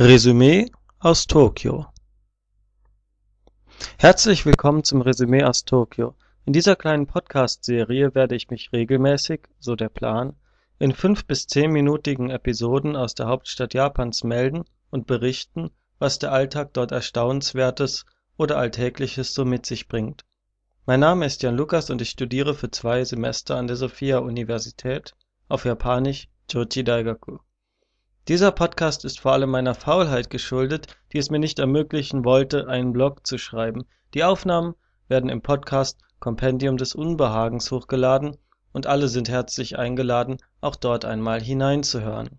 Resümee aus Tokio Herzlich willkommen zum Resümee aus Tokio. In dieser kleinen Podcast-Serie werde ich mich regelmäßig, so der Plan, in fünf bis zehnminütigen Episoden aus der Hauptstadt Japans melden und berichten, was der Alltag dort Erstaunenswertes oder Alltägliches so mit sich bringt. Mein Name ist Jan Lukas und ich studiere für zwei Semester an der Sophia-Universität, auf Japanisch Jochi Daigaku. Dieser Podcast ist vor allem meiner Faulheit geschuldet, die es mir nicht ermöglichen wollte, einen Blog zu schreiben. Die Aufnahmen werden im Podcast Kompendium des Unbehagens hochgeladen und alle sind herzlich eingeladen, auch dort einmal hineinzuhören.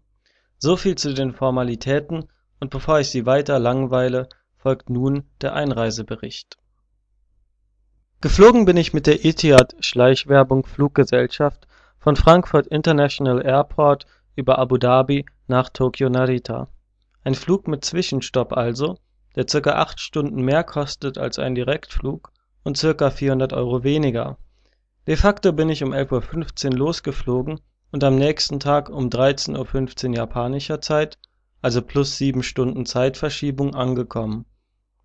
So viel zu den Formalitäten und bevor ich Sie weiter langweile, folgt nun der Einreisebericht. Geflogen bin ich mit der Etihad Schleichwerbung Fluggesellschaft von Frankfurt International Airport über Abu Dhabi nach Tokio Narita. Ein Flug mit Zwischenstopp also, der ca. 8 Stunden mehr kostet als ein Direktflug und ca. 400 Euro weniger. De facto bin ich um 11:15 Uhr losgeflogen und am nächsten Tag um 13:15 Uhr japanischer Zeit, also plus 7 Stunden Zeitverschiebung, angekommen.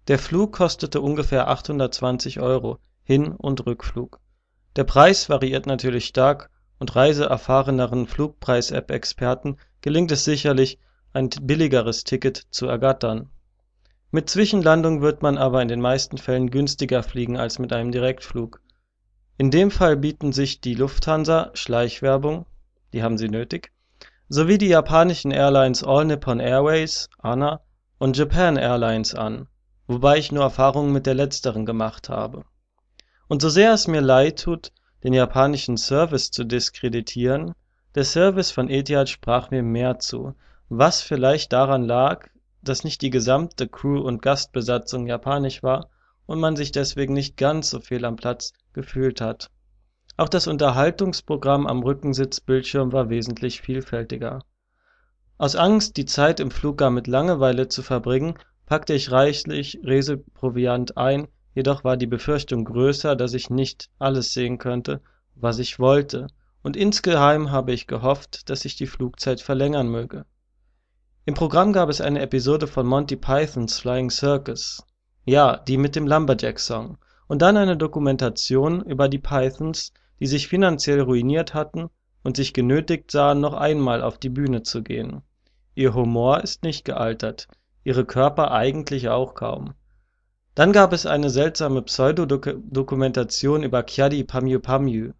Der Flug kostete ungefähr 820 Euro Hin und Rückflug. Der Preis variiert natürlich stark und reiseerfahreneren Flugpreis-App-Experten gelingt es sicherlich, ein billigeres Ticket zu ergattern. Mit Zwischenlandung wird man aber in den meisten Fällen günstiger fliegen als mit einem Direktflug. In dem Fall bieten sich die Lufthansa (Schleichwerbung, die haben Sie nötig) sowie die japanischen Airlines All Nippon Airways (ANA) und Japan Airlines an, wobei ich nur Erfahrungen mit der letzteren gemacht habe. Und so sehr es mir leid tut den japanischen Service zu diskreditieren, der Service von Etihad sprach mir mehr zu, was vielleicht daran lag, dass nicht die gesamte Crew und Gastbesatzung japanisch war und man sich deswegen nicht ganz so fehl am Platz gefühlt hat. Auch das Unterhaltungsprogramm am Rückensitzbildschirm war wesentlich vielfältiger. Aus Angst, die Zeit im Flug gar mit Langeweile zu verbringen, packte ich reichlich Reseproviant ein Jedoch war die Befürchtung größer, dass ich nicht alles sehen könnte, was ich wollte, und insgeheim habe ich gehofft, dass sich die Flugzeit verlängern möge. Im Programm gab es eine Episode von Monty Pythons Flying Circus, ja, die mit dem Lumberjack-Song, und dann eine Dokumentation über die Pythons, die sich finanziell ruiniert hatten und sich genötigt sahen, noch einmal auf die Bühne zu gehen. Ihr Humor ist nicht gealtert, ihre Körper eigentlich auch kaum dann gab es eine seltsame Pseudodokumentation über Kyadi Pamyu Pamyu,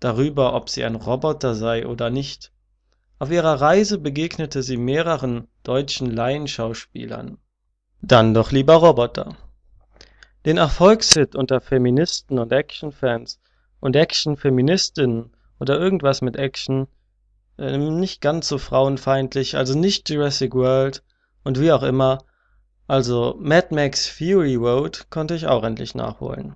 darüber, ob sie ein Roboter sei oder nicht. Auf ihrer Reise begegnete sie mehreren deutschen Laienschauspielern. Dann doch lieber Roboter. Den Erfolgshit unter Feministen und Actionfans und Actionfeministinnen oder irgendwas mit Action, äh, nicht ganz so frauenfeindlich, also nicht Jurassic World und wie auch immer, also Mad Max Fury Road konnte ich auch endlich nachholen.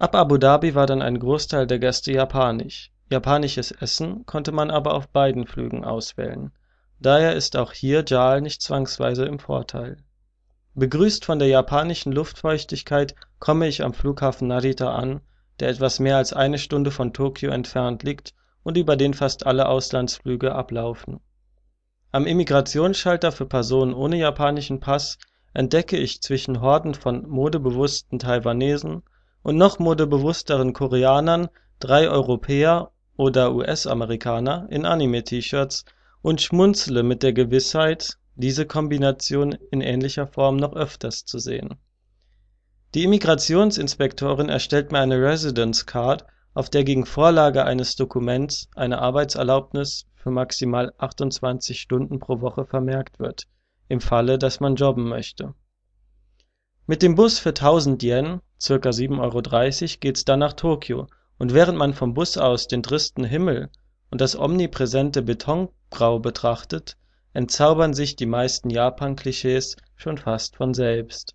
Ab Abu Dhabi war dann ein Großteil der Gäste japanisch. Japanisches Essen konnte man aber auf beiden Flügen auswählen. Daher ist auch hier JAL nicht zwangsweise im Vorteil. Begrüßt von der japanischen Luftfeuchtigkeit komme ich am Flughafen Narita an, der etwas mehr als eine Stunde von Tokio entfernt liegt und über den fast alle Auslandsflüge ablaufen am Immigrationsschalter für Personen ohne japanischen Pass entdecke ich zwischen Horden von modebewussten Taiwanesen und noch modebewussteren Koreanern drei Europäer oder US-Amerikaner in Anime-T-Shirts und schmunzle mit der Gewissheit, diese Kombination in ähnlicher Form noch öfters zu sehen. Die Immigrationsinspektorin erstellt mir eine Residence Card, auf der gegen Vorlage eines Dokuments eine Arbeitserlaubnis für maximal 28 Stunden pro Woche vermerkt wird, im Falle, dass man jobben möchte. Mit dem Bus für 1000 Yen (ca. 7,30 Euro) geht's dann nach Tokio und während man vom Bus aus den tristen Himmel und das omnipräsente Betongrau betrachtet, entzaubern sich die meisten Japan-Klischees schon fast von selbst.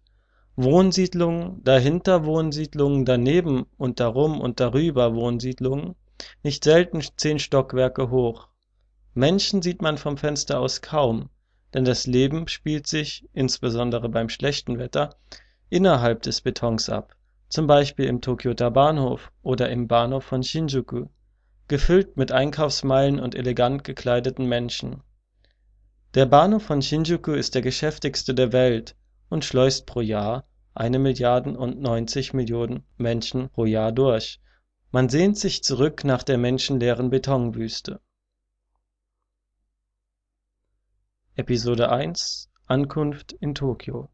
Wohnsiedlungen, dahinter Wohnsiedlungen, daneben und darum und darüber Wohnsiedlungen, nicht selten zehn Stockwerke hoch Menschen sieht man vom Fenster aus kaum, denn das Leben spielt sich, insbesondere beim schlechten Wetter, innerhalb des Betons ab, zum Beispiel im Tokioter Bahnhof oder im Bahnhof von Shinjuku, gefüllt mit Einkaufsmeilen und elegant gekleideten Menschen. Der Bahnhof von Shinjuku ist der geschäftigste der Welt und schleust pro Jahr eine Milliarden und 90 Millionen Menschen pro Jahr durch. Man sehnt sich zurück nach der menschenleeren Betonwüste. Episode 1 Ankunft in Tokio